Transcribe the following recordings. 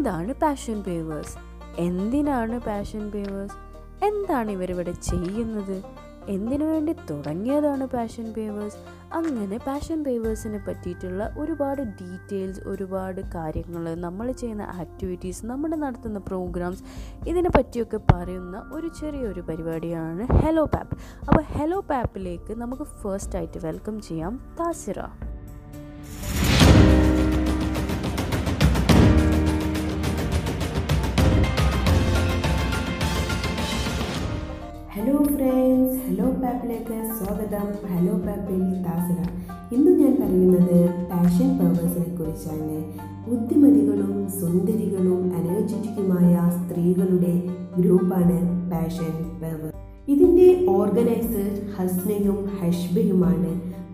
എന്താണ് passion pavers എന്തിനാണ് passion pavers എന്താണ് ഇവരിവിടെ ചെയ്യുന്നത്? എന്തിനു വേണ്ടി തുടങ്ങിയതാണ് പാഷൻ പേവേഴ്സ് അങ്ങനെ പാഷൻ പേവേഴ്സിനെ പറ്റിയിട്ടുള്ള ഒരുപാട് ഡീറ്റെയിൽസ് ഒരുപാട് കാര്യങ്ങൾ നമ്മൾ ചെയ്യുന്ന ആക്ടിവിറ്റീസ് നമ്മൾ നടത്തുന്ന പ്രോഗ്രാംസ് ഇതിനെ പറ്റിയൊക്കെ പറയുന്ന ഒരു ചെറിയൊരു പരിപാടിയാണ് ഹെലോ പാപ്പ് അപ്പോൾ ഹെലോ പാപ്പിലേക്ക് നമുക്ക് ഫസ്റ്റ് ആയിട്ട് വെൽക്കം ചെയ്യാം താസിറ. ഹലോ ഫ്രണ്ട്സ് ഹലോ പാപ്പിലേക്ക് സ്വാഗതം. ഹലോ പാപ്പിൽ താസര ഇന്ന് ഞാൻ പറയുന്നത് പാഷൻ പവേഴ്സിനെ കുറിച്ചാണ്. ബുദ്ധിമതികളും സുന്ദരികളും എനർജറ്റിക്കുമായ സ്ത്രീകളുടെ ഗ്രൂപ്പാണ് പാഷൻ പവേഴ്സ് ഇതിന്റെ ഓർഗനൈസർ ഹസ്നയും ഹഷ്ബയുമാണ്.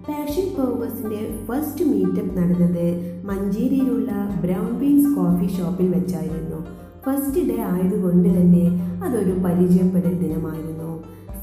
പാഷൻ പവേഴ്സിന്റെ ഫസ്റ്റ് മീറ്റപ്പ് നടന്നത് മഞ്ചേരിയിലുള്ള ബ്രൗൺ ബീൻസ് കോഫി ഷോപ്പിൽ വെച്ചായിരുന്നു. ഫസ്റ്റ് ഡേ ആയതുകൊണ്ട് തന്നെ അതൊരു പരിചയപ്പെടൽ ദിനമായിരുന്നു.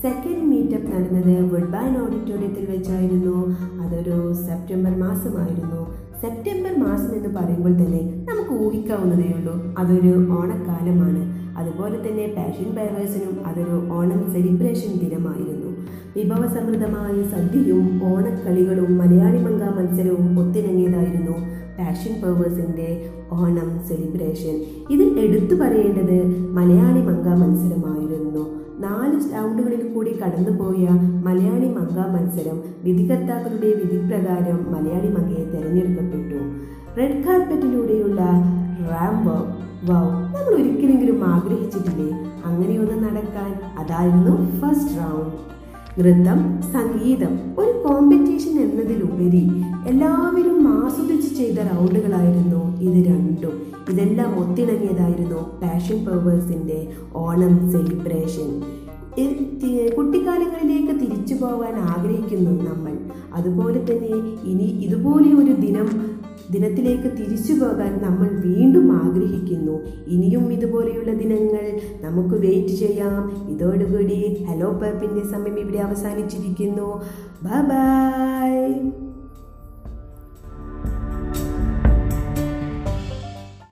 സെക്കൻഡ് മീറ്റപ്പ് നടന്നത് വുഡ്ബൈൻ ഓഡിറ്റോറിയത്തിൽ വെച്ചായിരുന്നു. അതൊരു സെപ്റ്റംബർ മാസമായിരുന്നു. സെപ്റ്റംബർ മാസം എന്ന് പറയുമ്പോൾ തന്നെ നമുക്ക് ഊഹിക്കാവുന്നതേ ഉള്ളൂ. അതൊരു ഓണക്കാലമാണ്. അതുപോലെ തന്നെ പാഷൻ ബൈവേഴ്സിനും അതൊരു ഓണം സെലിബ്രേഷൻ ദിനമായിരുന്നു. വിഭവസമൃദ്ധമായ സദ്യയും ഓണക്കളികളും മലയാളി മങ്ക മത്സരവും ഒത്തിണങ്ങിയതായിരുന്നു. പാഷൻ പേവേഴ്സിന്റെ ഓണം സെലിബ്രേഷൻ ഇതിൽ എടുത്തു പറയേണ്ടത് മലയാളി മങ്ക മത്സരമായിരുന്നു. നാല് റൗണ്ടുകളിൽ കൂടി കടന്നുപോയ മലയാളി മങ്ക മത്സരം വിധികർത്താക്കളുടെ വിധിപ്രകാരം മലയാളി മങ്കയെ തിരഞ്ഞെടുക്കപ്പെട്ടു. റെഡ് കാർപ്പറ്റിലൂടെയുള്ള റാം വൗ നമ്മൾ ഒരിക്കലെങ്കിലും ആഗ്രഹിച്ചിട്ടില്ലേ? അങ്ങനെയൊന്ന് നടക്കാൻ. അതായിരുന്നു ഫസ്റ്റ് റൗണ്ട് നൃത്തം സംഗീതം. ഒരു കോമ്പറ്റീഷൻ എന്നതിലുപരി എല്ലാവരും ചെയ്ത റൗണ്ടുകളായിരുന്നു ഇത് രണ്ടും. ഇതെല്ലാം ഒത്തിണങ്ങിയതായിരുന്നു പാഷൻ പവേഴ്സിന്റെ ഓണം സെലിബ്രേഷൻ കുട്ടിക്കാലങ്ങളിലേക്ക് തിരിച്ചു പോകാൻ ആഗ്രഹിക്കുന്നു നമ്മൾ. അതുപോലെ തന്നെ ഇനി ഇതുപോലെ ഒരു ദിനം ദിനത്തിലേക്ക് തിരിച്ചു പോകാൻ നമ്മൾ വീണ്ടും ആഗ്രഹിക്കുന്നു. ഇനിയും ഇതുപോലെയുള്ള ദിനങ്ങൾ നമുക്ക് വെയിറ്റ് ചെയ്യാം. ഇതോടുകൂടി ഹലോ പർപ്പിന്റെ സമയം ഇവിടെ അവസാനിച്ചിരിക്കുന്നു. ബൈ